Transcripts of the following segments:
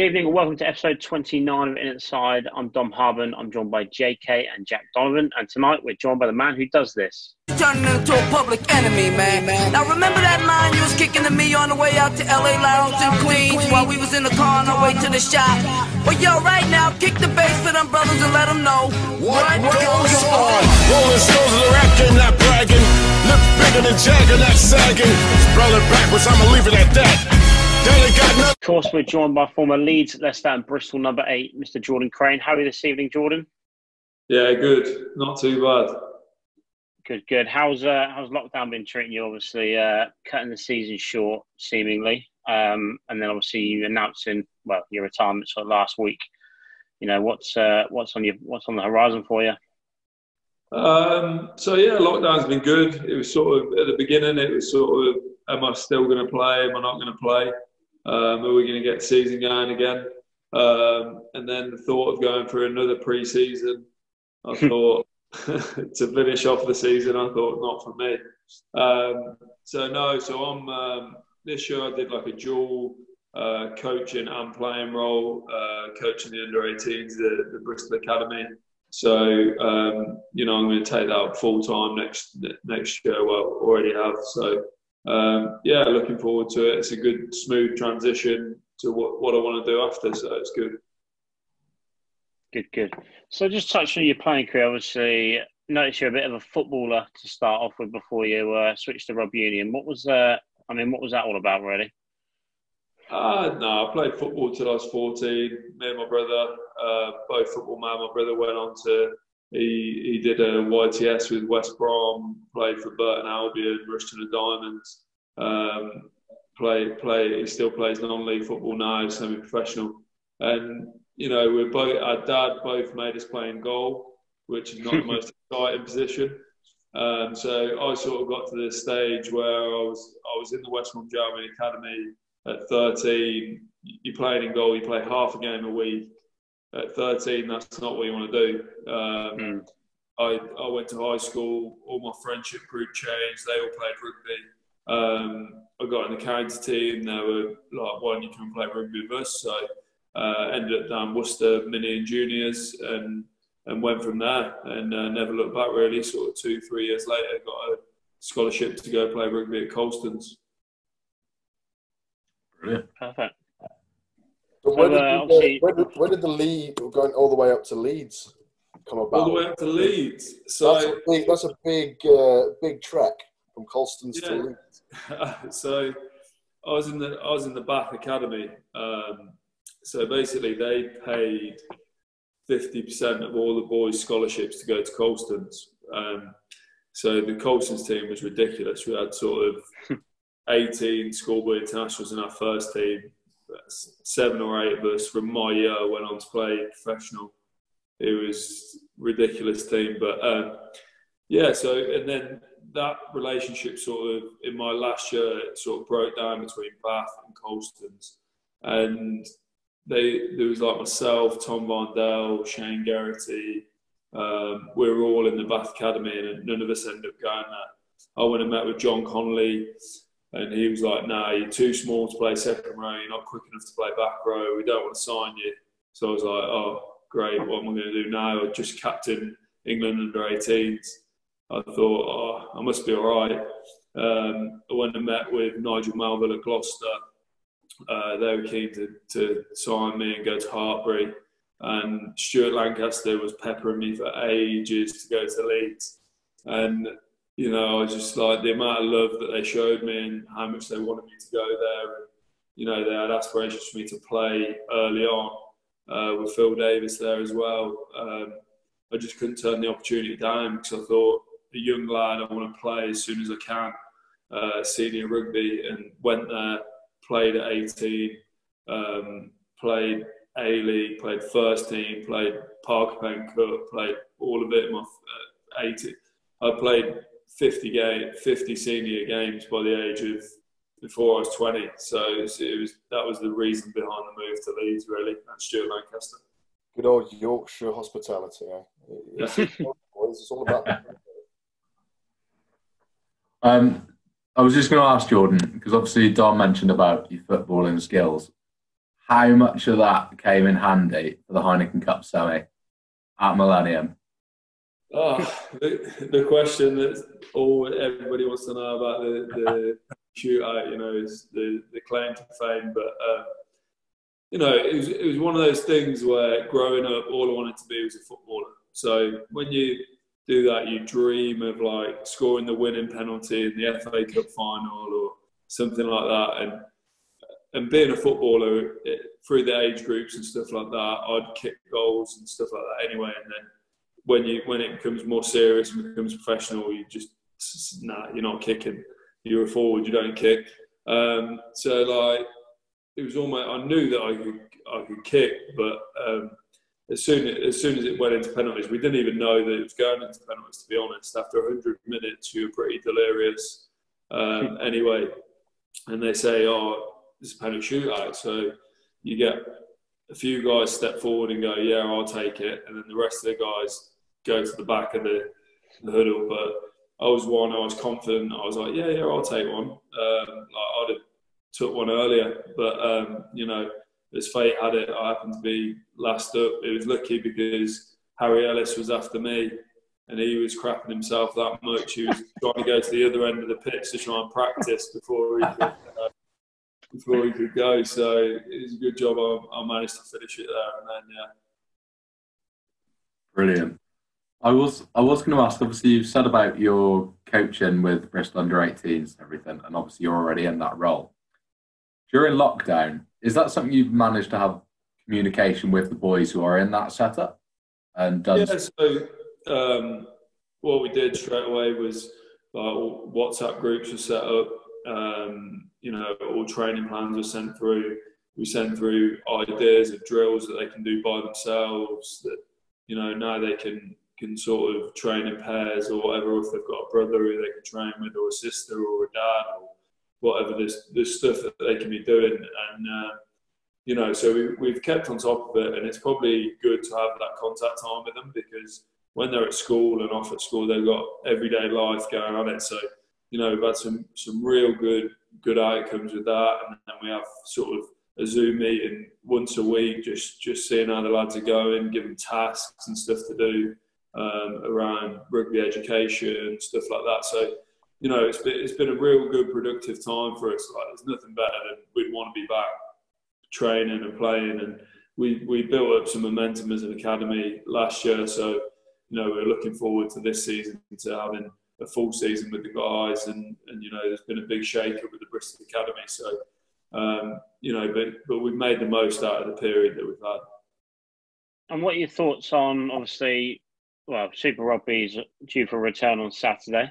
Good evening and welcome to episode 29 of Inside. I'm Dom Harben. I'm joined by JK and Jack Donovan. And tonight we're joined by the man who does this. Turning into a public enemy, man. Now remember that line you was kicking to me on the way out to LA Lounge in Queens while we was in the car on our way to the shop? Well, yo, right now, kick the bass for them brothers and let them know what, what goes on. Rolling stones of the rap game, not bragging. Look bigger than Jagger, not sagging. Spell backwards, I'ma leave it at that. Of course, we're joined by former Leeds, Leicester, and Bristol number eight, Mr. Jordan Crane. How are you this evening, Jordan? Yeah, good. Not too bad. Good, good. How's uh, how's lockdown been treating you? Obviously, uh, cutting the season short, seemingly, um, and then obviously you announcing well your retirement sort of last week. You know what's uh, what's on your what's on the horizon for you? Um, so yeah, lockdown's been good. It was sort of at the beginning. It was sort of, am I still going to play? Am I not going to play? Um, are we going to get the season going again? Um, and then the thought of going for another pre-season, I thought to finish off the season, I thought not for me. Um, so no, so I'm um, this year I did like a dual uh, coaching and playing role, uh, coaching the under 18s, the, the Bristol Academy. So um, you know I'm going to take that full time next next year. Well, already have. So um, yeah, looking forward to it. It's a good, smooth transition to what, what I want to do after, so it's good. Good, good. So just touching on your playing career, obviously, notice you're a bit of a footballer to start off with before you uh, switched to rugby union. What was, uh, I mean, what was that all about, really? Uh, no, I played football till I was 14. Me and my brother, uh, both football man. My brother went on to he he did a YTS with West Brom, played for Burton Albion, Rushden and Diamonds. Um, play play he still plays non-league football now, semi-professional. And you know, we're both our dad both made us play in goal, which is not the most exciting position. Um, so I sort of got to the stage where I was I was in the West Brom Germany Academy at 13. You're playing in goal, you play half a game a week at 13, that's not what you want to do. Um, mm. I, I went to high school, all my friendship group changed, they all played rugby. Um, I got in the county team, they were like, why don't you come and play rugby with us? So uh, ended up down Worcester Mini and Juniors and and went from there and uh, never looked back really. Sort of two, three years later, got a scholarship to go play rugby at Colston's. Brilliant. Perfect. But where, uh, did the, where, did, where did the lead going all the way up to Leeds come about? All the way up to Leeds. So that's a big, that's a big, uh, big trek from Colston's yeah. to Leeds. so I was in the I was in the Bath Academy. Um, so basically, they paid fifty percent of all the boys' scholarships to go to Colston's. Um, so the Colston's team was ridiculous. We had sort of eighteen schoolboy internationals in our first team seven or eight of us from my year went on to play professional. It was ridiculous team, but um, yeah. So and then that relationship sort of in my last year it sort of broke down between Bath and Colston's, and they there was like myself, Tom Varndell, Shane Geraghty. Um, we were all in the Bath Academy, and none of us ended up going there. I went and met with John Connolly and he was like, "No, nah, you're too small to play second row. You're not quick enough to play back row. We don't want to sign you." So I was like, "Oh, great. What am I going to do now?" I just captain England under 18s. I thought, "Oh, I must be all right." Um, I went and met with Nigel Melville at Gloucester. Uh, they were keen to, to sign me and go to Hartpury. And Stuart Lancaster was peppering me for ages to go to Leeds. And you know, I just like the amount of love that they showed me and how much they wanted me to go there. And, you know, they had aspirations for me to play early on uh, with Phil Davies there as well. Um, I just couldn't turn the opportunity down because I thought, a young lad, I want to play as soon as I can, uh, senior rugby, and went there, played at 18, um, played A League, played first team, played Parker Pen Cup, played all of it my uh, 18. I played 50 game, 50 senior games by the age of before I was 20. So it was, it was, that was the reason behind the move to Leeds, really, and Stuart Lancaster. Good old Yorkshire hospitality. Eh? It's, it's all about. Um, I was just going to ask Jordan because obviously Don mentioned about your footballing skills. how much of that came in handy for the Heineken Cup semi at Millennium? Oh, the, the question that all everybody wants to know about the, the shootout, you know, is the, the claim to fame. But uh, you know, it was it was one of those things where growing up, all I wanted to be was a footballer. So when you do that, you dream of like scoring the winning penalty in the FA Cup final or something like that, and and being a footballer it, through the age groups and stuff like that, I'd kick goals and stuff like that anyway. And then when you when it becomes more serious and becomes professional, you just nah, you're not kicking. You're a forward. You don't kick. Um, so like it was almost I knew that I could I could kick, but um, as soon as soon as it went into penalties, we didn't even know that it was going into penalties. To be honest, after 100 minutes, you were pretty delirious um, anyway. And they say, "Oh, this is a penalty shootout," so you get a few guys step forward and go, "Yeah, I'll take it," and then the rest of the guys go to the back of the, the huddle. But I was one. I was confident. I was like, "Yeah, yeah, I'll take one." Um, like I'd have took one earlier, but um, you know as fate had it, I happened to be last up. It was lucky because Harry Ellis was after me and he was crapping himself that much. He was trying to go to the other end of the pitch to try and practice before he could, uh, before he could go. So it was a good job I, I managed to finish it there and then, yeah. Brilliant. I was I was going to ask. Obviously, you've said about your coaching with Bristol under 18s and everything, and obviously you're already in that role. During lockdown, is that something you've managed to have communication with the boys who are in that setup? And yeah, so um, what we did straight away was WhatsApp groups were set up. Um, you know, all training plans were sent through. We sent through ideas of drills that they can do by themselves. That you know now they can can sort of train in pairs or whatever. If they've got a brother who they can train with, or a sister, or a dad, or whatever there's there's stuff that they can be doing. And uh, you know so we, we've kept on top of it and it's probably good to have that contact time with them because when they're at school and off at school they've got everyday life going on it. So you know we've had some some real good good outcomes with that. And then we have sort of a zoom meeting once a week just just seeing how the lads are going giving tasks and stuff to do um, around rugby education stuff like that so you know, it's been, it's been a real good, productive time for us. Like, there's nothing better than we'd want to be back training and playing. And we, we built up some momentum as an academy last year. So, you know, we're looking forward to this season to having a full season with the guys. And, and you know, there's been a big shake up with the Bristol Academy. So, um, you know, but, but we've made the most out of the period that we've had. And what are your thoughts on, obviously, well, Super Rugby is due for a return on Saturday.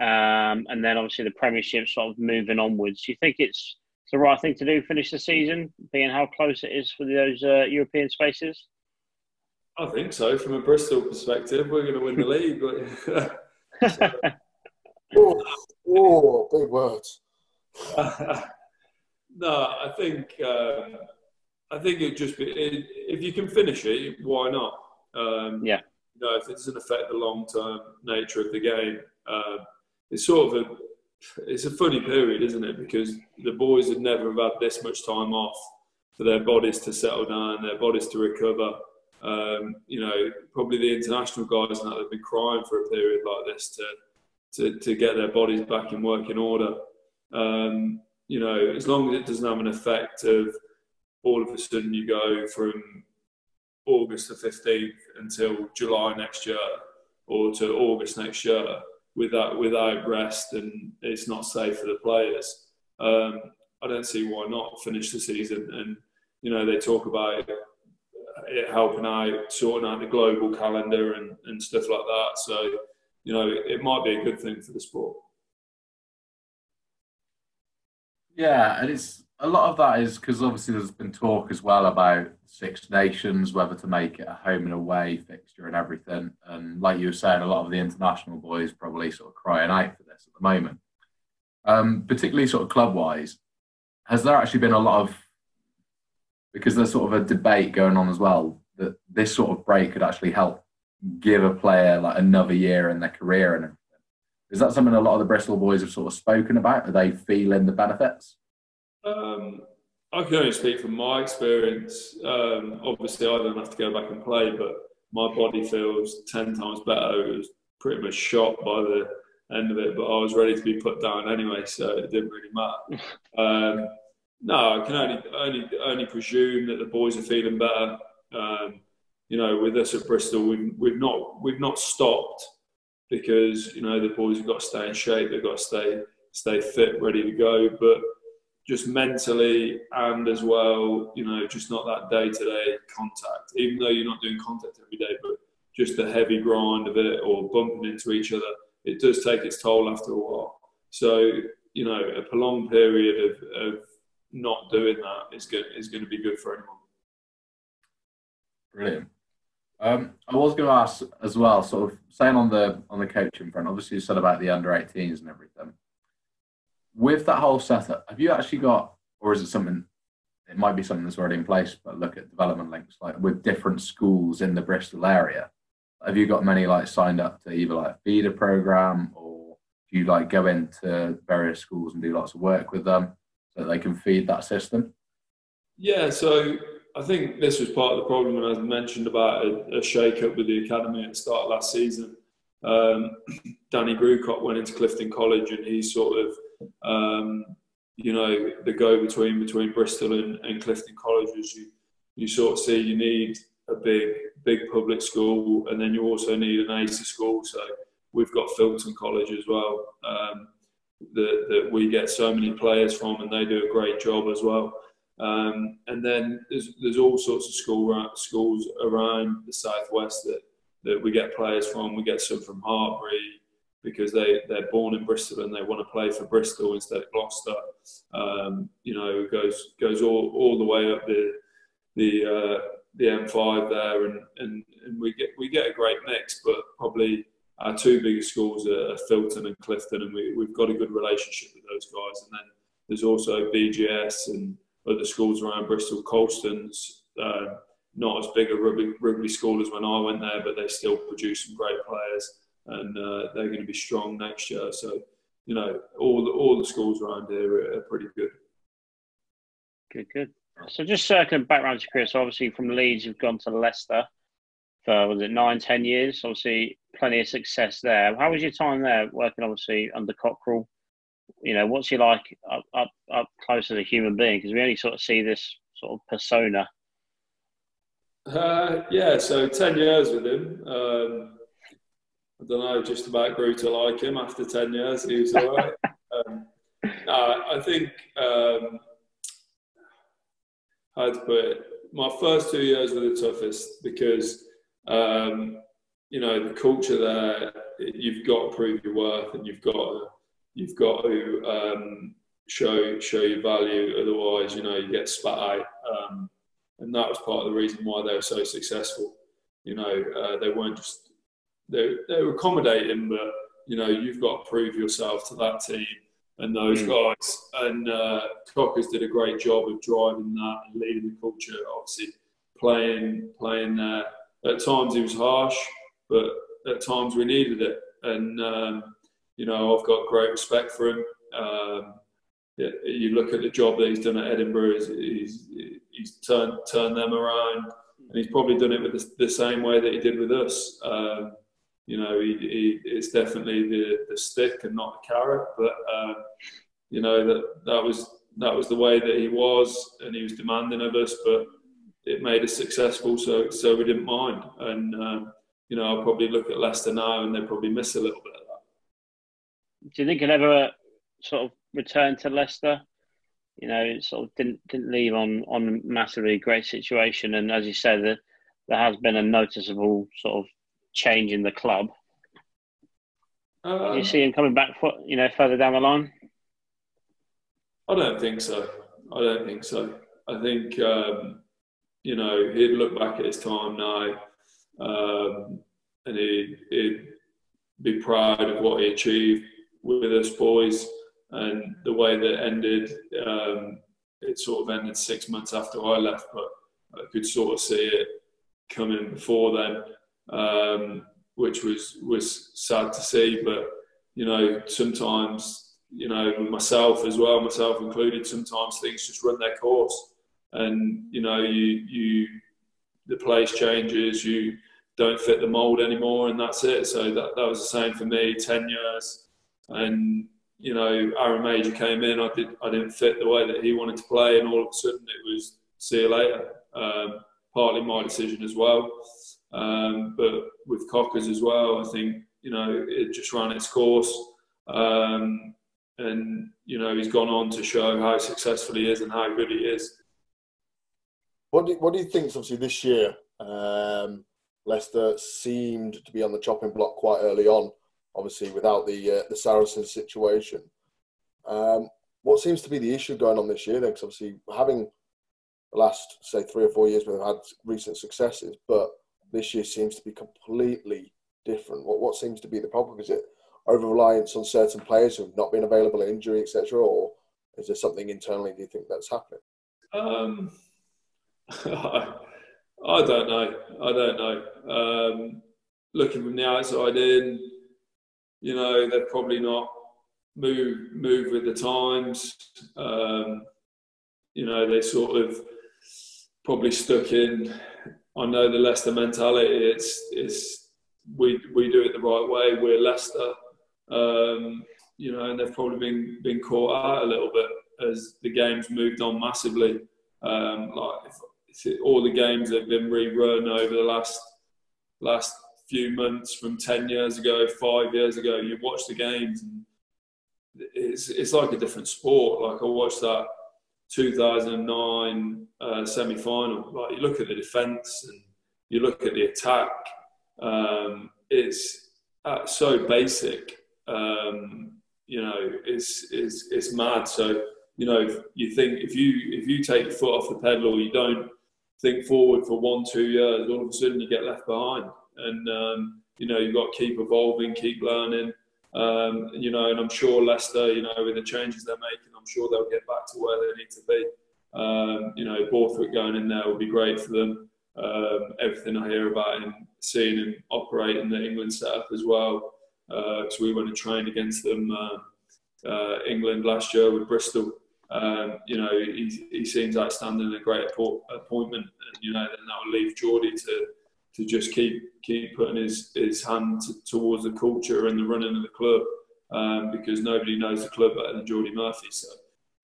Um, and then obviously the Premiership sort of moving onwards. Do you think it's the right thing to do, finish the season, being how close it is for those uh, European spaces? I think so. From a Bristol perspective, we're going to win the league. oh, oh, big words. no, I think um, I think it'd just be it, if you can finish it, why not? Um, yeah. You know, if it doesn't affect the long term nature of the game, uh, it's sort of a it's a funny period, isn't it? Because the boys have never have had this much time off for their bodies to settle down, their bodies to recover. Um, you know, probably the international guys now have been crying for a period like this to to, to get their bodies back in working order. Um, you know, as long as it doesn't have an effect of all of a sudden you go from August the 15th until July next year or to August next year, without without rest, and it's not safe for the players. Um, I don't see why not finish the season. And you know, they talk about it helping out, sorting out the global calendar and, and stuff like that. So, you know, it, it might be a good thing for the sport. Yeah, and it's a lot of that is because obviously there's been talk as well about Six Nations, whether to make it a home and away fixture and everything. And like you were saying, a lot of the international boys probably sort of crying out for this at the moment. Um, particularly sort of club wise, has there actually been a lot of because there's sort of a debate going on as well that this sort of break could actually help give a player like another year in their career and. Is that something a lot of the Bristol boys have sort of spoken about? Are they feeling the benefits? Um, I can only speak from my experience. Um, obviously, I don't have to go back and play, but my body feels ten times better. It was pretty much shot by the end of it, but I was ready to be put down anyway, so it didn't really matter. Um, no, I can only only only presume that the boys are feeling better. Um, you know, with us at Bristol, we've we've not we've not stopped because you know the boys have got to stay in shape, they've got to stay stay fit, ready to go, but just mentally and as well, you know, just not that day to day contact. Even though you're not doing contact every day, but just the heavy grind of it or bumping into each other, it does take its toll after a while. So, you know, a prolonged period of, of not doing that is going, is going to be good for anyone. Brilliant. Um, I was going to ask as well, sort of saying on the on the coaching front. Obviously, you said about the under 18s and everything with that whole setup, have you actually got, or is it something? It might be something that's already in place, but look at development links like with different schools in the Bristol area. Have you got many like signed up to either like feeder program or do you like go into various schools and do lots of work with them so they can feed that system? Yeah, so I think this was part of the problem, and I mentioned about a, a shake up with the academy at the start of last season. Um, Danny Grewcock went into Clifton College and he sort of um, you know, the go between Bristol and, and Clifton colleges. You you sort of see you need a big big public school, and then you also need an ACER school. So we've got Filton College as well. Um, that, that we get so many players from, and they do a great job as well. Um, and then there's, there's all sorts of school schools around the southwest that, that we get players from. We get some from Hartpury, because they they're born in Bristol and they want to play for Bristol instead of Gloucester. Um, you know, goes goes all, all the way up the the uh, the M5 there, and, and, and we get we get a great mix. But probably our two biggest schools are Filton and Clifton, and we, we've got a good relationship with those guys. And then there's also BGS and other schools around Bristol. Colston's uh, not as big a rugby, rugby school as when I went there, but they still produce some great players and uh, they're going to be strong next year. So, you know, all the, all the schools around here are, pretty good. Good, good. So just circling back around to Chris, obviously from Leeds you've gone to Leicester for was it nine, ten years? Obviously, plenty of success there. How was your time there, working obviously under Cockerill? You know, what's he like up up, up close as a human being? Because we only sort of see this sort of persona. Uh, yeah, so ten years with him. Um, I don't know, just about grew to like him after 10 years. He was all right. um, no, I think, um, how to put it, my first two years were the toughest because, um, you know, the culture there, you've got to prove your worth and you've got to, you've got to um, show, show your value. Otherwise, you know, you get spat out. Um, and that was part of the reason why they were so successful. You know, uh, they weren't just they're, they're accommodating, but you know you've got to prove yourself to that team and those mm. guys. And uh, Cockers did a great job of driving that and leading the culture. Obviously, playing playing there. At times he was harsh, but at times we needed it. And um, you know I've got great respect for him. Um, you look at the job that he's done at Edinburgh. He's, he's, he's turned turned them around, and he's probably done it with the, the same way that he did with us. Um, you know, he, he, it's definitely the, the stick and not the carrot. But um, you know that that was that was the way that he was, and he was demanding of us. But it made us successful, so so we didn't mind. And um, you know, I'll probably look at Leicester now, and they probably miss a little bit. Do you think he'll ever sort of return to Leicester? You know, sort of didn't didn't leave on on a massively great situation, and as you said, there, there has been a noticeable sort of change in the club. Um, you see him coming back, for, you know, further down the line? I don't think so. I don't think so. I think um, you know he'd look back at his time now, um, and he'd, he'd, be proud of what he achieved with us boys, and the way that ended. Um, it sort of ended six months after I left, but I could sort of see it coming before then um, which was was sad to see. But you know, sometimes you know, myself as well, myself included, sometimes things just run their course, and you know, you you the place changes, you don't fit the mold anymore, and that's it. So that that was the same for me. Ten years, and you know, Aaron Mauger came in. I did I didn't fit the way that he wanted to play, and all of a sudden it was see you later. Um, partly my decision as well, um, but with Cockers as well, I think you know it just ran its course. Um, and you know he's gone on to show how successful he is and how good he is. What do, what do you think? Obviously, this year um, Leicester seemed to be on the chopping block quite early on. Obviously, without the uh, the Saracens situation, um, what seems to be the issue going on this year? Because obviously having the last say three or four years we've had recent successes, but this year seems to be completely different. What what seems to be the problem? Is it over reliance on certain players who've not been available, in injury, etc., or is there something internally? Do you think that's happening? Um, I, I don't know. I don't know. Um, looking from the outside in, you know, they're probably not move move with the times. Um, you know, they sort of probably stuck in. I know the Leicester mentality. It's it's we we do it the right way. We're Leicester. Um, you know, and they've probably been been caught out a little bit as the game's moved on massively. Um, like if, if all the games have been rerun over the last last few months from ten years ago, five years ago, you watch the games and it's it's like a different sport. Like I watched that 2009 uh, semi final. Like you look at the defence and you look at the attack. Um, it's uh, so basic um, you know, it's, it's, it's mad. So, you know, you think if you, if you take your foot off the pedal, or you don't think forward for one, two years, all of a sudden you get left behind. And, um, you know, you've got to keep evolving, keep learning. Um, you know, and I'm sure Leicester, you know, with the changes they're making, I'm sure they'll get back to where they need to be. Um, you know, Borthwick going in there will be great for them. Um, everything I hear about him, seeing him operate in the England setup as well, because uh, we went and trained against them uh, uh, England last year with Bristol. Um, you know, he, he seems outstanding and a great appointment. And, you know, then that will leave Geordie to to just keep keep putting his, his hand to, towards the culture and the running of the club um, because nobody knows the club better than Geordie Murphy. So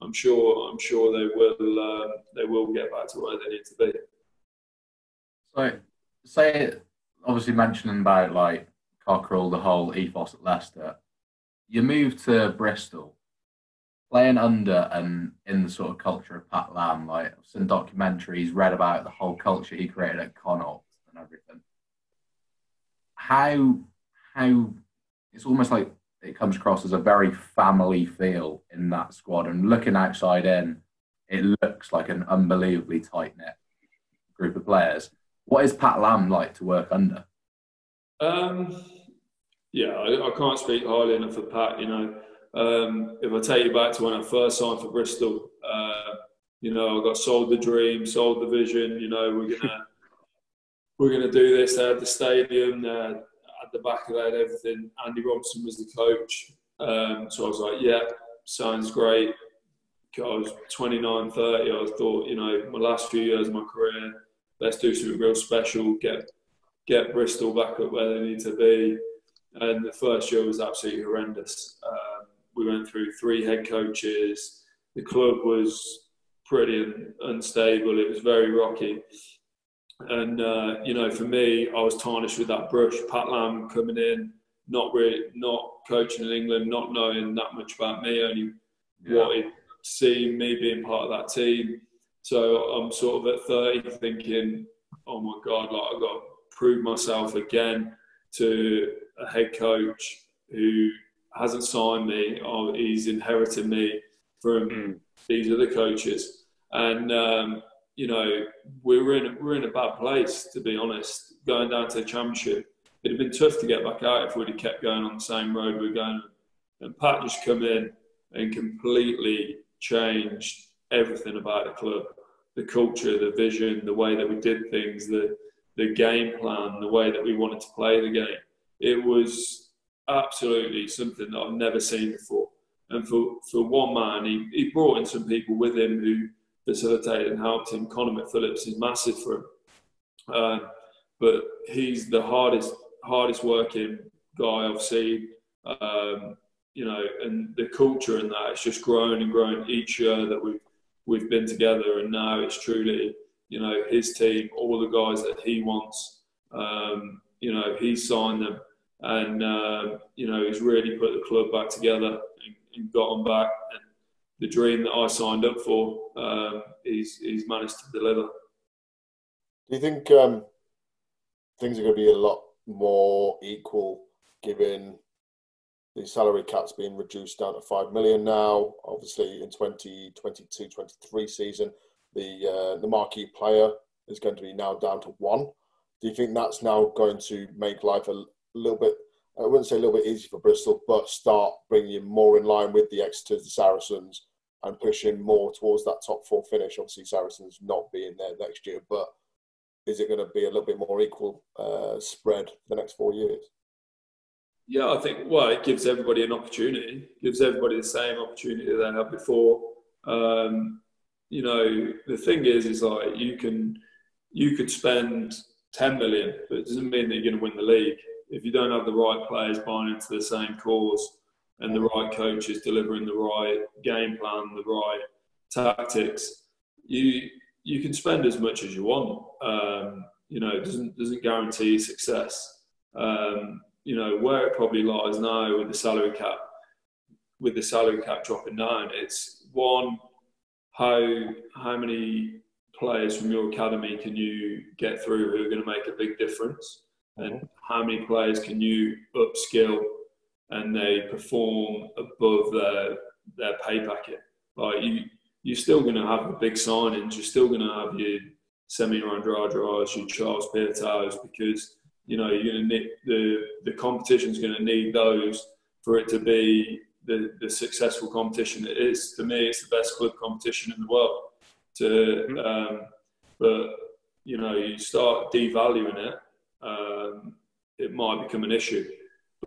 I'm sure I'm sure they will uh, they will get back to where they need to be. So, say obviously mentioning about like Cockerill, the whole ethos at Leicester. You move to Bristol, playing under and in the sort of culture of Pat Lam, like some documentaries, read about the whole culture he created at Connacht and everything. How how it's almost like it comes across as a very family feel in that squad, and looking outside in, it looks like an unbelievably tight knit group of players. What is Pat Lam like to work under? Um, yeah, I, I, can't speak highly enough of Pat. You know, um, if I take you back to when I first signed for Bristol, uh, you know, I got sold the dream, sold the vision. You know, we're gonna we're gonna do this. They had the stadium uh, at the back of that, everything. Andy Robinson was the coach, um, so I was like, yeah, sounds great. I was 29, 30. I thought, you know, my last few years of my career, let's do something real special. Get get Bristol back up where they need to be and the first year was absolutely horrendous. Um, we went through three head coaches. The club was pretty unstable. It was very rocky. And uh, you know, for me, I was tarnished with that brush. Pat Lam coming in, not really, not coaching in England, not knowing that much about me, only yeah. what he'd seen me being part of that team. So I'm sort of at 30 thinking, oh my God, like I've got to prove myself again to a head coach who hasn't signed me or he's inherited me from mm. these other coaches. And, um, you know, we're in, we're in a bad place, to be honest, going down to the championship. It'd have been tough to get back out if we'd have kept going on the same road we're going. And Pat just come in and completely changed everything about the club the culture, the vision, the way that we did things, the, the game plan, the way that we wanted to play the game it was absolutely something that I've never seen before. And for, for one man, he, he brought in some people with him who facilitated and helped him. Conor McPhillips is massive for him. Uh, but he's the hardest hardest working guy I've seen. Um, you know, and the culture in that it's just grown and grown each year that we've we've been together, and now it's truly you know his team, all the guys that he wants. Um, you know, he signed them, and uh, you know he's really put the club back together and, and got them back. And the dream that I signed up for, um, he's he's managed to deliver. Do you think um, things are going to be a lot more equal given the salary cap's being reduced down to 5 million now. Obviously, in 2022 23 season, the, uh, the marquee player is going to be now down to one. Do you think that's now going to make life a little bit, I wouldn't say a little bit easy for Bristol, but start bringing you more in line with the Exeter, the Saracens, and pushing more towards that top four finish? Obviously, Saracens not being there next year, but is it going to be a little bit more equal uh, spread for the next four years? Yeah, I think well, it gives everybody an opportunity. It gives everybody the same opportunity they had before. Um, you know, the thing is, is like you can you could spend ten million, but it doesn't mean that you're going to win the league if you don't have the right players buying into the same cause and the right coaches delivering the right game plan, the right tactics. You you can spend as much as you want. Um, you know, it doesn't doesn't guarantee success. Um, you know, where it probably lies now with the salary cap, with the salary cap dropping down, it's one, how how many players from your academy can you get through who are going to make a big difference, and mm-hmm. how many players can you upskill and they perform above their their pay packet. Like you, you're still going to have the big signings. You're still going to have your Semi Radradras, your Charles Piutau's, because you know you're going to need the the competition's going to need those for it to be the, the successful competition it is. To me, it's the best club competition in the world. To mm-hmm. um, but you know you start devaluing it, um, it might become an issue.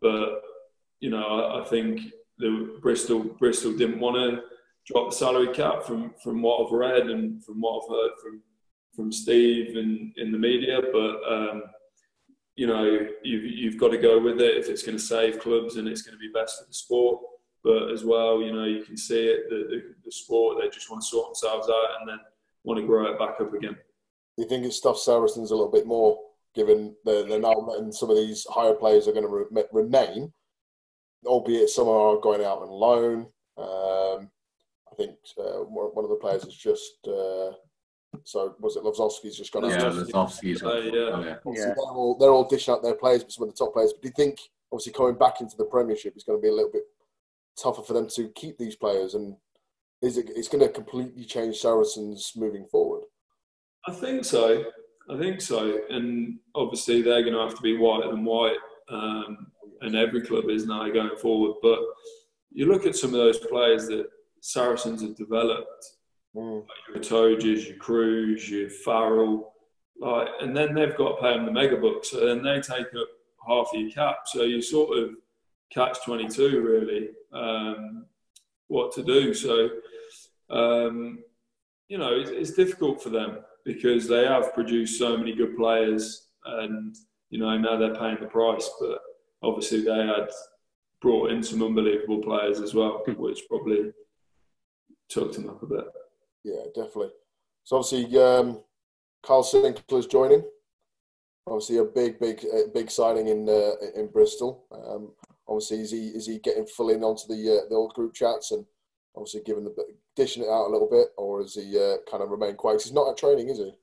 But you know I, think the Bristol Bristol didn't want to drop the salary cap from from what I've read and from what I've heard from from Steve and in the media. But um, you know, you've you've got to go with it if it's going to save clubs and it's going to be best for the sport. But as well, you know, you can see it the, the, the sport they just want to sort themselves out and then want to grow it back up again. Do you think it stuffs Saracens a little bit more, given they're, they're now letting some of these higher players are going to re- remain, albeit some are going out on loan. Um, I think uh, one of the players is just. Uh, so was it Lozowski's just gone out? Yeah, Lozowski's uh, yeah. Yeah. yeah. They're, all, they're all dishing out their players, but some of the top players. But do you think, obviously, coming back into the Premiership is going to be a little bit tougher for them to keep these players, and is it? It's going to completely change Saracens moving forward. I think so. I think so, and obviously they're going to have to be white and white, um, and every club is now going forward. But you look at some of those players that Saracens have developed. Mm. Like your Itojes, your Cruz, your Farrell, like, and then they've got to pay them the mega bucks, so then they take up half of your cap. So you sort of catch 22 really, um, what to do. So, um, you know, it's, it's, difficult for them because they have produced so many good players and, you know, now they're paying the price. But obviously they had brought in some unbelievable players as well, hmm. which probably choked him up a bit. Yeah, definitely. So obviously, um, Kyle Sinckler's joining. Obviously, a big, big, uh, big signing in uh, in Bristol. Um, obviously, is he is he getting full in onto the uh, the old group chats and obviously giving the dishing it out a little bit, or is he uh, kind of remain quiet? He's not at training, is he?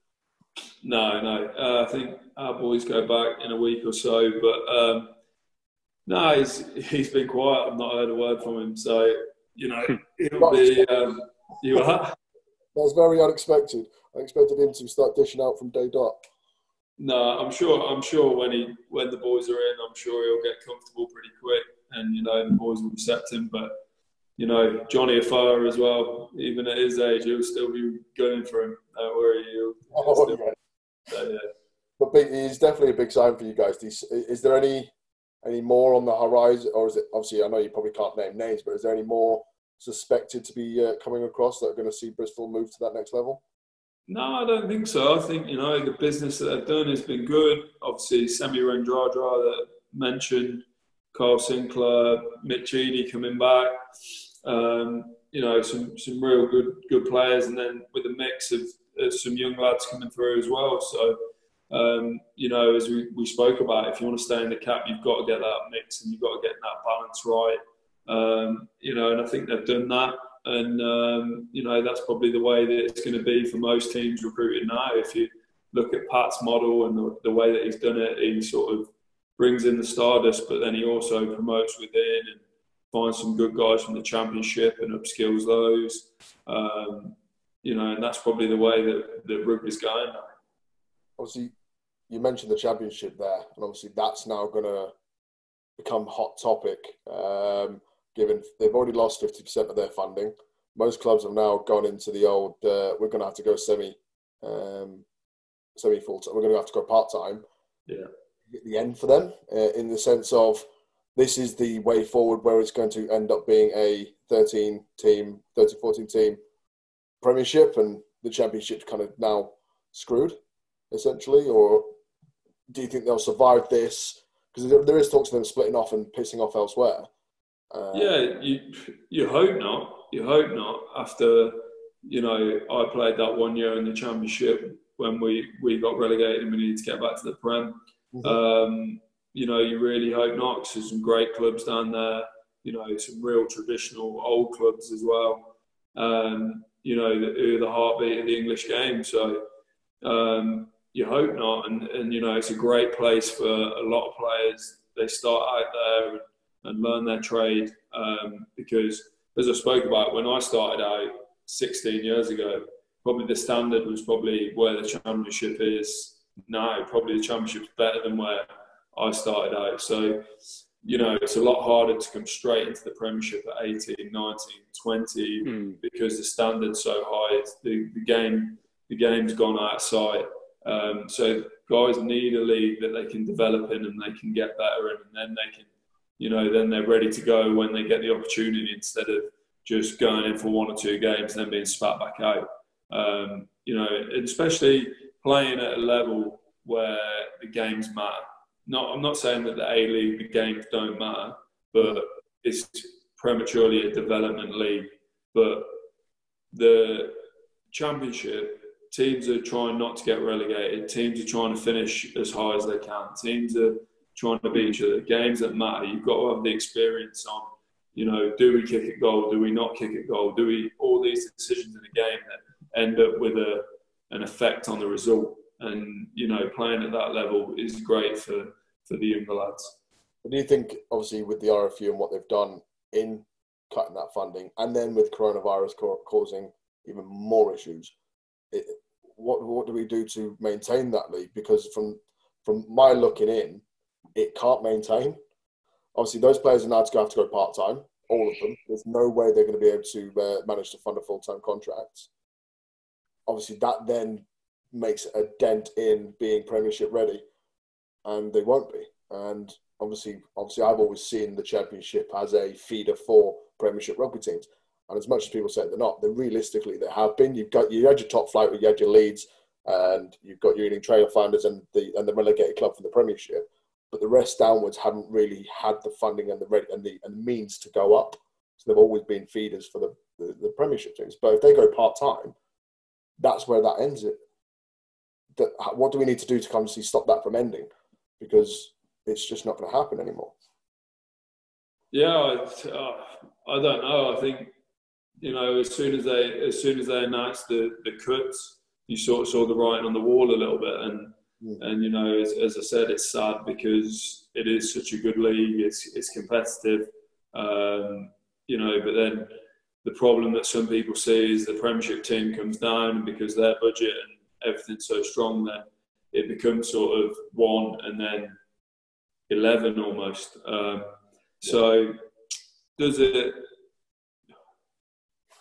No, no. Uh, I think our boys go back in a week or so, but um, no, he's he's been quiet. I've not heard a word from him. So you know, it'll be um, you are. That's very unexpected. I expected him to start dishing out from day dot. No, I'm sure. I'm sure when he when the boys are in, I'm sure he'll get comfortable pretty quick, and you know the boys will accept him. But you know Johnny Afoa as well. Even at his age, he'll still be going for him. Don't worry, he'll, he'll oh, still, So, yeah. But he's definitely a big sign for you guys. Is, is there any any more on the horizon, or is it obviously? I know you probably can't name names, but is there any more suspected to be uh, coming across that are going to see Bristol move to that next level? No, I don't think so. I think you know the business that they've done has been good. Obviously, Semi Radradra that mentioned, Kyle Sinckler, Mitch Eadie coming back. Um, you know, some some real good good players, and then with a mix of uh, some young lads coming through as well. So, um, you know, as we, we spoke about, if you want to stay in the cap, you've got to get that mix and you've got to get that balance right. Um, you know, and I think they've done that. And, um, you know, that's probably the way that it's going to be for most teams recruiting now. If you look at Pat's model and the, the way that he's done it, he sort of brings in the stardust, but then he also promotes within and finds some good guys from the championship and upskills those. Um, you know, and that's probably the way that, that rugby's going now. Obviously, you mentioned the championship there, and obviously that's now going to become hot topic. Um, given they've already lost 50% of their funding. Most clubs have now gone into the old, uh, we're going to have to go semi, um, semi full time. We're going to have to go part time. Yeah. The end for them, uh, in the sense of this is the way forward where it's going to end up being a 13 team, 13, 14 team premiership and the championship's kind of now screwed, essentially? Or do you think they'll survive this? Because there is talks of them splitting off and pissing off elsewhere. Uh, yeah, you you hope not. You hope not. After you know, I played that one year in the championship when we we got relegated and we needed to get back to the prem. Mm-hmm. Um, you know, you really hope not because there's some great clubs down there. You know, some real traditional old clubs as well. Um, you know, who are the heartbeat of the English game. So um, you hope not. And, and, you know, it's a great place for a lot of players. They start out there and learn their trade um, because, as I spoke about, when I started out 16 years ago, probably the standard was probably where the championship is now. Probably the championship's better than where I started out. So, you know, it's a lot harder to come straight into the Premiership at 18, 19, 20 mm. because the standard's so high. The, the game, the game's gone out of sight. Um, so guys need a league that they can develop in and they can get better in, and then they can you know, then they're ready to go when they get the opportunity instead of just going in for one or two games and then being spat back out. Um, you know, especially playing at a level where the games matter. Not, I'm not saying that the A League, the games don't matter, but it's prematurely a development league. But the championship, teams are trying not to get relegated. Teams are trying to finish as high as they can. Teams are trying to beat each other. Games that matter, you've got to have the experience on, you know, do we kick it goal? Do we not kick it goal? Do we, all these decisions in a game that end up with a, an effect on the result. And, you know, playing at that level is great for, for the younger lads. do you think, obviously, with the RFU and what they've done in cutting that funding, and then with coronavirus causing even more issues, it, what what do we do to maintain that league? Because from from my looking in, it can't maintain. Obviously, those players are now to have to go part time, all of them. There's no way they're going to be able to uh, manage to fund a full time contract. Obviously, that then makes a dent in being Premiership ready, and they won't be. And obviously, obviously, I've always seen the Championship as a feeder for Premiership rugby teams. And as much as people say they're not, they realistically they have been. You've got you had your top flight, you had your leads, and you've got your Ealing Trailfinders and the and the relegated club from the Premiership but the rest downwards haven't really had the funding and the and the and means to go up. So they've always been feeders for the, the, the Premiership teams. But if they go part time, that's where that ends it. That, what do we need to do to come see stop that from ending? Because it's just not going to happen anymore. Yeah, uh, I don't know. I think you know as soon as they as soon as they announced the the cuts, you sort of saw the writing on the wall a little bit, and Mm. And you know, as, as, I said, it's sad because it is such a good league. It's it's competitive, um, you know. But then the problem that some people see is the Premiership team comes down because their budget and everything's so strong. Then it becomes sort of one and then eleven almost. Um, so does it?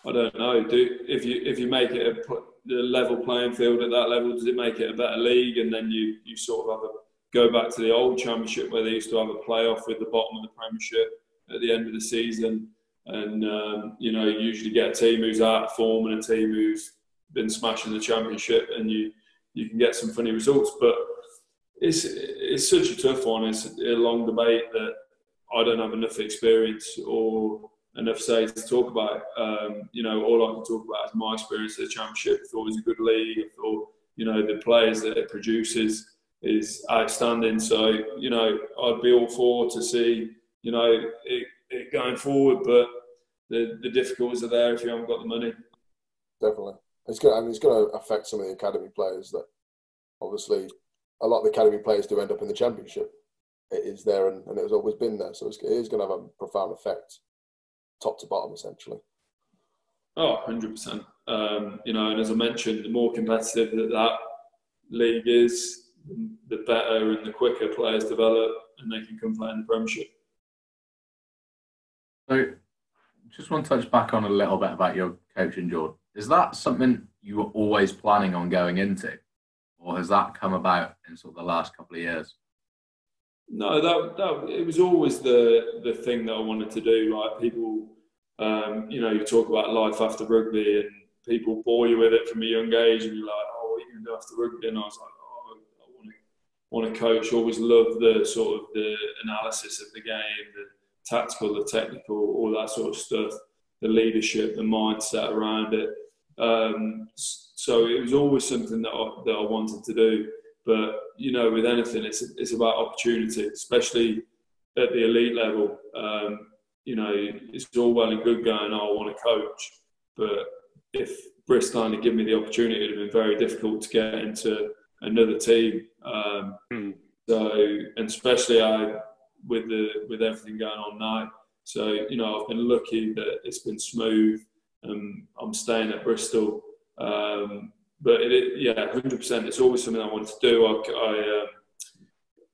I don't know. Do if you if you make it a the level playing field at that level? Does it make it a better league? And then you, you sort of have a go back to the old championship where they used to have a playoff with the bottom of the Premiership at the end of the season, and um, you know usually get a team who's out of form and a team who's been smashing the championship, and you you can get some funny results. But it's it's such a tough one. It's a long debate that I don't have enough experience or enough say to talk about. Um, you know, all I can talk about is my experience of the championship. I thought it was a good league. I thought you know the players that it produces is outstanding. So you know, I'd be all for to see you know it, it going forward, but the the difficulties are there if you haven't got the money. Definitely, it's going and it's going to affect some of the academy players that obviously a lot of the academy players do end up in the championship. It is there and, and it has always been there, so it's, it is going to have a profound effect, top to bottom, essentially. Oh, 100%. Um, you know, and as I mentioned, the more competitive that that league is, the better and the quicker players develop and they can come play in the Premiership. So, just want to touch back on a little bit about your coaching, Jordan. Is that something you were always planning on going into, or has that come about in sort of the last couple of years? No, that, that it was always the the thing that I wanted to do. Like people, um, you know, you talk about life after rugby, and people bore you with it from a young age, and you're like, "Oh, what are you to do after rugby?" And I was like, "Oh, I want to want to coach." Always love the sort of the analysis of the game, the tactical, the technical, all that sort of stuff, the leadership, the mindset around it. Um, so it was always something that I, that I wanted to do. But you know, with anything, it's it's about opportunity, especially at the elite level. Um, you know, it's all well and good going, oh, I want to coach, but if Bristol had given me the opportunity, it would have been very difficult to get into another team. Um, mm. So, and especially I, with the with everything going on now. So, you know, I've been lucky that it's been smooth. and I'm staying at Bristol. Um, but it, yeah, hundred percent. It's always something I wanted to do. I, I uh,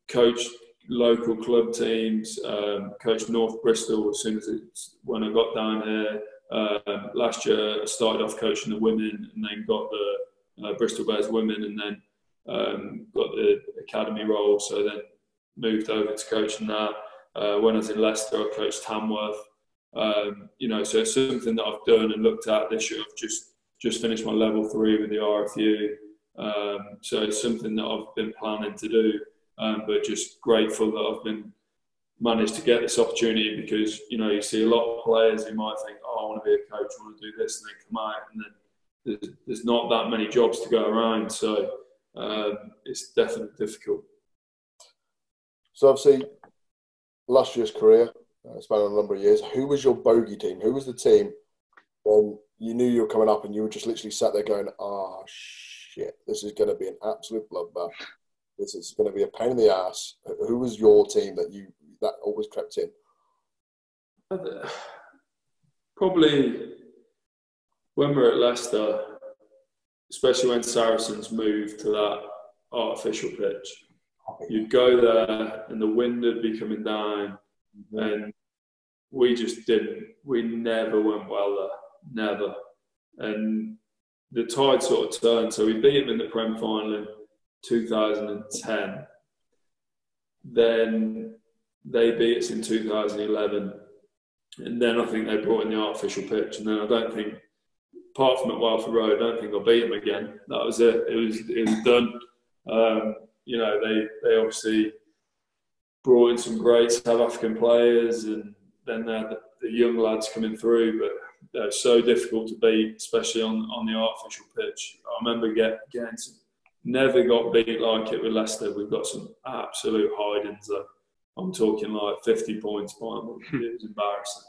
coached local club teams, um, coached North Bristol as soon as it's when I got down here. Um, last year, I started off coaching the women, and then got the uh, Bristol Bears women, and then um, got the academy role. So then moved over to coaching that. Uh, when I was in Leicester, I coached Tamworth. Um, you know, so it's something that I've done and looked at this year. I've just just finished my level three with the RFU. Um, so it's something that I've been planning to do, um, but just grateful that I've been managed to get this opportunity because you know you see a lot of players who might think, oh, I want to be a coach, I want to do this, and then come out, and then there's, there's not that many jobs to go around. So um, it's definitely difficult. So obviously, last year's career, uh, spanning a number of years. Who was your bogey team? Who was the team you knew you were coming up and you were just literally sat there going, oh, shit, this is going to be an absolute bloodbath. This is going to be a pain in the ass. Who was your team that you that always crept in? Probably when we were at Leicester, especially when Saracens moved to that artificial pitch. You'd go there and the wind would be coming down, mm-hmm. and we just didn't. We never went well there never. And the tide sort of turned. So we beat them in the Prem final in 2010. Then they beat us in 2011. And then I think they brought in the artificial pitch. And then I don't think, apart from at Welford Road, I don't think I'll beat them again. That was it. It was, it was done. Um, you know, they, they obviously brought in some great South African players and then they had the, the young lads coming through. But they're so difficult to beat, especially on, on the artificial pitch. I remember get, getting to, never got beat like it with Leicester. We've got some absolute hidings though. I'm talking like 50 points by them. It was embarrassing.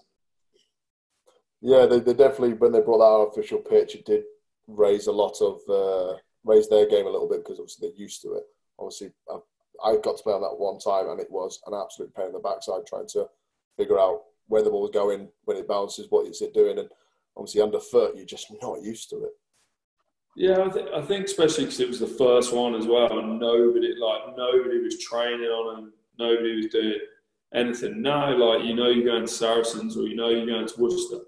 Yeah, they, they definitely, when they brought that artificial pitch, it did raise a lot of, uh, raise their game a little bit because obviously they're used to it. Obviously, I, I got to play on that one time and it was an absolute pain in the backside trying to figure out where the ball's going when it bounces, what is it doing, and obviously underfoot, you're just not used to it. Yeah, I, th- I think especially because it was the first one as well, and nobody like nobody was training on them, nobody was doing anything. Now, like you know, you're going to Saracens or you know you're going to Worcester.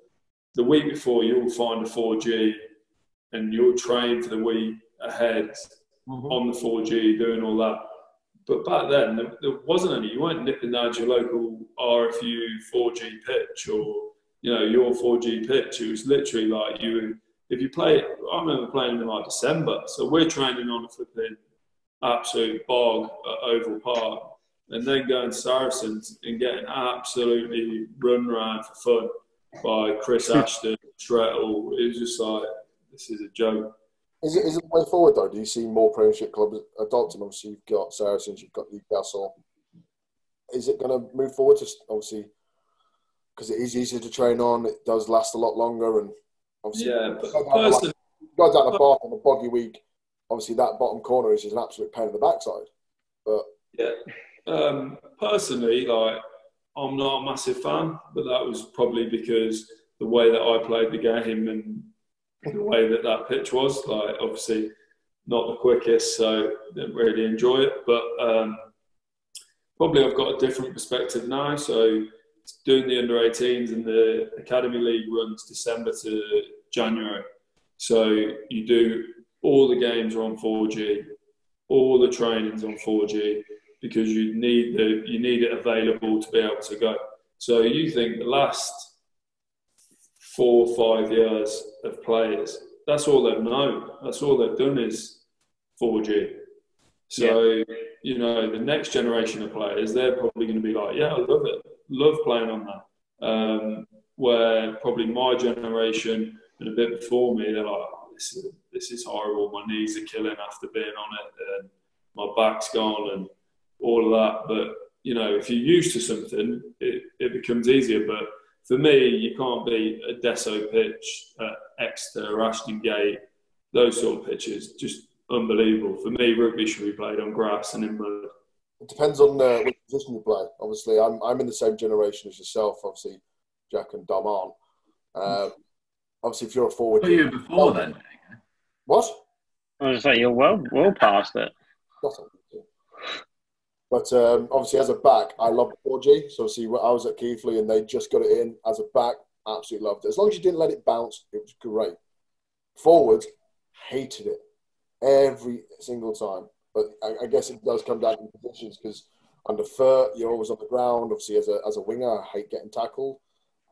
The week before, you'll find a 4G, and you'll train for the week ahead mm-hmm. on the 4G, doing all that. But back then there, there, wasn't any. You weren't nipping down your local RFU 4G pitch or you know your 4G pitch. It was literally like you. If you play, I remember playing in like December. So we're training on a flipping absolute bog at Oval Park, and then going to Saracens and getting absolutely run around for fun by Chris Ashton, Strettle. It was just like this is a joke. Is it, is it the way forward though? Do you see more Premiership clubs adopting? Obviously, you've got Saracens, you've got Newcastle. Is it going to move forward? To obviously, because it is easier to train on, it does last a lot longer, and obviously, yeah. But go down, like, go down the bar on a boggy week. Obviously, that bottom corner is just an absolute pain in the backside. But yeah, um, personally, like I'm not a massive fan, but that was probably because the way that I played the game and the way that that pitch was. Like, obviously, not the quickest, so didn't really enjoy it. But um, probably I've got a different perspective now. So, doing the under 18s and the Academy League runs December to January. So, you do all the games are on 4G, all the training's on 4G because you need the you need it available to be able to go. So you think the last four or five years of players, that's all they've known. That's all they've done is 4G. So, yeah. you know, the next generation of players, they're probably going to be like, yeah, I love it. Love playing on that. Um, where probably my generation and a bit before me, they're like, oh, this, is, this is horrible. My knees are killing after being on it. And my back's gone and all of that. But, you know, if you're used to something, it, it becomes easier. But for me, you can't beat a Desso pitch at Exeter or Ashton Gate, those sort of pitches. Just unbelievable. For me, rugby should be played on grass and in mud. It depends on uh, which position you play. Obviously, I'm, I'm in the same generation as yourself. Obviously, Jack and Dom aren't. Um, obviously, if you're a forward. Were you before then? What? I was say you're well well past it. But um, obviously, as a back, I love 4G. So, see, I was at Keighley and they just got it in as a back. Absolutely loved it. As long as you didn't let it bounce, it was great. Forwards, hated it every single time. But I, I guess it does come down to positions because under foot, you're always on the ground. Obviously, as a, as a winger, I hate getting tackled.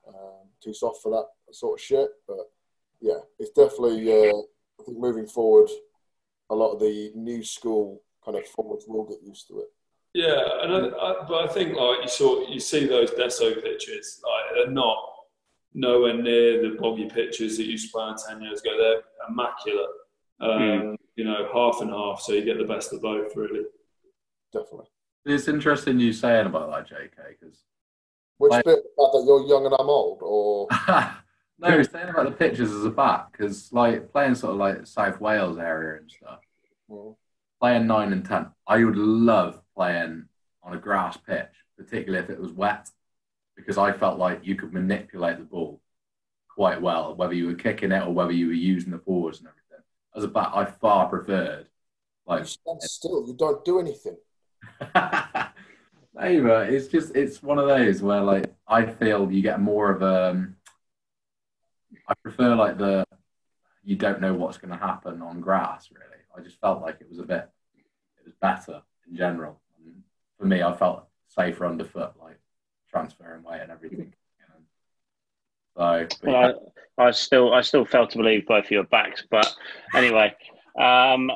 Um, too soft for that sort of shit. But yeah, it's definitely, uh, I think moving forward, a lot of the new school kind of forwards will get used to it. Yeah, and I, I, but I think like you saw, you see those Desso pitches, like they're not nowhere near the boggy pitches that you used to play on ten years ago. They're immaculate. Um, mm. You know, half and half, so you get the best of both, really. Definitely. It's interesting you saying about that, JK, because which like, bit about that you're young and I'm old, or no, saying about the pitches as a back, because like playing sort of like South Wales area and stuff. Mm. Playing nine and ten, I would love playing on a grass pitch, particularly if it was wet, because I felt like you could manipulate the ball quite well, whether you were kicking it or whether you were using the forwards and everything. As a back, I far preferred. Like you stand still, you don't do anything. Maybe it's just it's one of those where like I feel you get more of a. Um, I prefer like the you don't know what's going to happen on grass. Really, I just felt like it was a bit it was better in general for me, I felt safer underfoot, like transferring weight and everything. So, well, I, I, still, I still fail to believe both of your backs, but anyway. Um,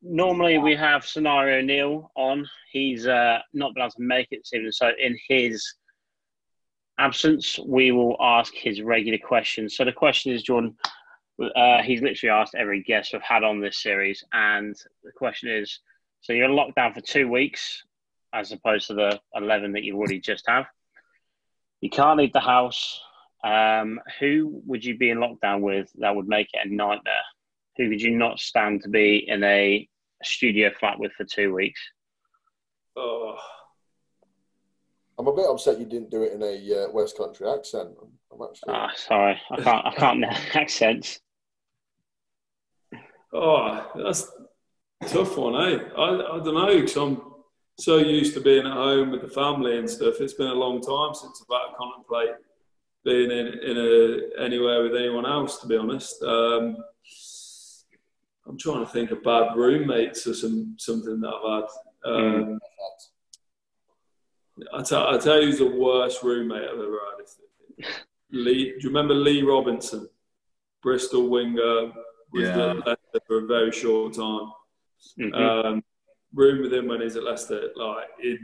normally we have scenario Neil on. He's uh, not been able to make it so in his absence, we will ask his regular questions. So the question is, Jordan. Uh, he's literally asked every guest we've had on this series, and the question is: so you're locked down for two weeks as opposed to the 11 that you already just have. You can't leave the house. Um, who would you be in lockdown with that would make it a nightmare? Who could you not stand to be in a studio flat with for two weeks? Oh. I'm a bit upset you didn't do it in a uh, West Country accent. I'm actually. Ah, sorry, I can't. I can't accents. Oh, that's tough one, eh? I, I don't know because I'm so used to being at home with the family and stuff. It's been a long time since I've had to contemplate being in, in a, anywhere with anyone else, to be honest. Um, I'm trying to think of bad roommates or some something that I've had. Um, I, tell, tell you, who's the worst roommate I've ever had. Lee, do you remember Lee Robinson, Bristol winger, was Yeah. at for a very short time. Mhm. Um, room with him when he's at Leicester, like it,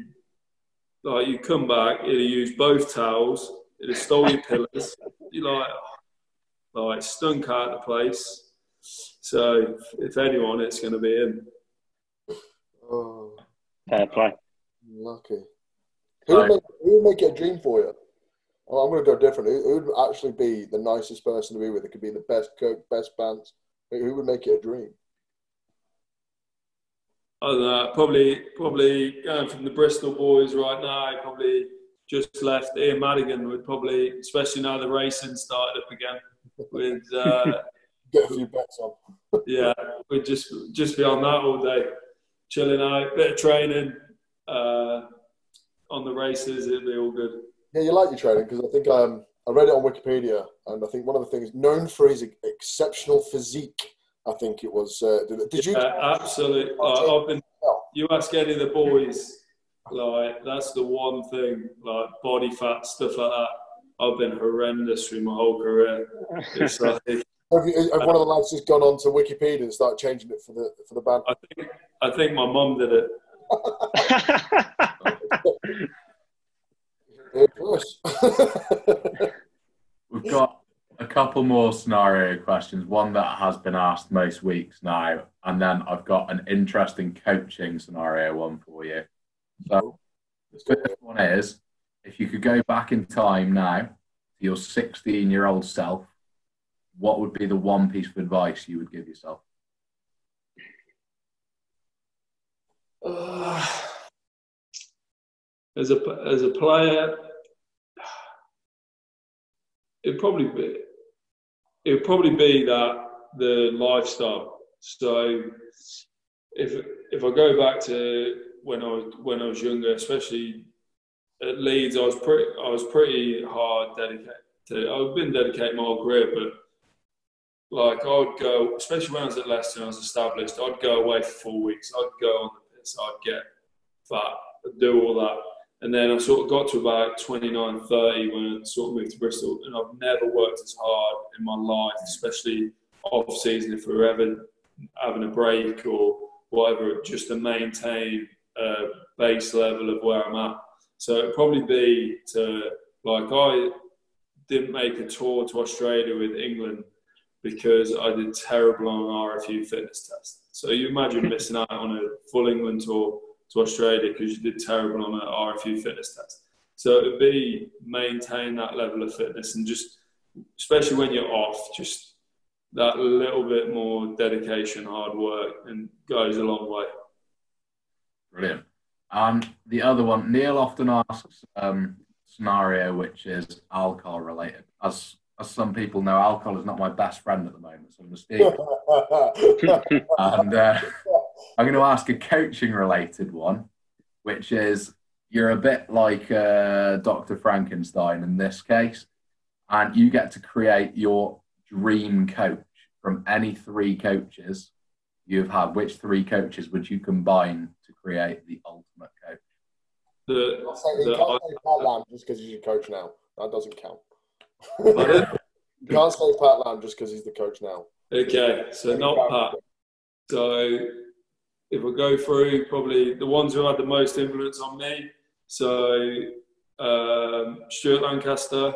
like you come back, he'd have used both towels, he'd have stole your pillars, you like, like stunk out the place. So if anyone, it's going to be him. Oh, Fair play. lucky. Who would, make, who would make it a dream for you? Well, I'm going to go different. Who, who would actually be the nicest person to be with? It could be the best cook, best bands. Who would make it a dream? Know, probably probably going from the Bristol boys right now, probably just left. Ian Madigan would probably, especially now the racing started up again, with uh, Get a few bets on. yeah, we'd just just be on that all day, chilling out, bit of training, uh, on the races. It'd be all good. Yeah, you like your training because I think um, I read it on Wikipedia, and I think one of the things known for his exceptional physique. I think it was. Uh, did, did you? Yeah, absolutely. Like, I've been. You ask any of the boys, like that's the one thing, like body fat stuff like that. I've been horrendous through my whole career. It's like Have, you, have one of the lads just gone on to Wikipedia and started changing it for the for the band? I think I think my mum did it. Of course. We've got a couple more scenario questions. One that has been asked most weeks now, and then I've got an interesting coaching scenario one for you. So the first one is: if you could go back in time now to your 16-year-old self, what would be the one piece of advice you would give yourself? Uh, as a as a player, it'd probably be it'd probably be that the lifestyle. So if if I go back to when I was when I was younger, especially at Leeds, I was pretty I was pretty hard dedicated. I've been dedicated my whole career, but like I would go, especially when I was at Leicester and I was established, I'd go away for four weeks. I'd go on the piss, I'd get fat, I'd do all that. And then I sort of got to about 29, 30 when I sort of moved to Bristol. And I've never worked as hard in my life, especially off season, if we're ever having a break or whatever, just to maintain a base level of where I'm at. So it'd probably be to, like, I didn't make a tour to Australia with England because I did terrible on an RFU fitness test. So you imagine missing out on a full England tour to Australia because you did terrible on an RFU fitness test. So it would be maintain that level of fitness and just, especially when you're off, just that little bit more dedication, hard work, and goes a long way. Brilliant. And the other one, Neil often asks um, scenario which is alcohol related. As as some people know, alcohol is not my best friend at the moment, so I'm going to and uh, I'm going to ask a coaching related one, which is you're a bit like uh, Dr. Frankenstein in this case, and you get to create your dream coach from any three coaches you've had. Which three coaches would you combine to create the ultimate coach? The, Can't say- the, can't say Pat Lam just because he's your coach now. That doesn't count. You can't say Pat Lam just because he's the coach now. okay, so not Pat. So if we go through probably the ones who had the most influence on me, so um, Stuart Lancaster,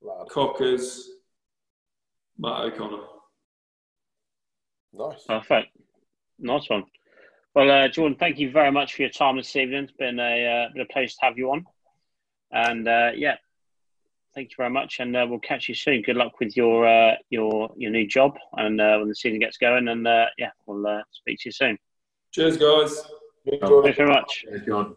Lad. Cockers, Matt O'Connor. Nice. Perfect. Nice one. Well, uh, Jordan, thank you very much for your time this evening. It's been a, uh, been a pleasure to have you on. And uh, yeah, thank you very much. And uh, we'll catch you soon. Good luck with your uh, your your new job and uh, when the season gets going. And uh, yeah, we'll uh, speak to you soon. Cheers, guys. Jordan. Thanks very much. Cheers, Jordan.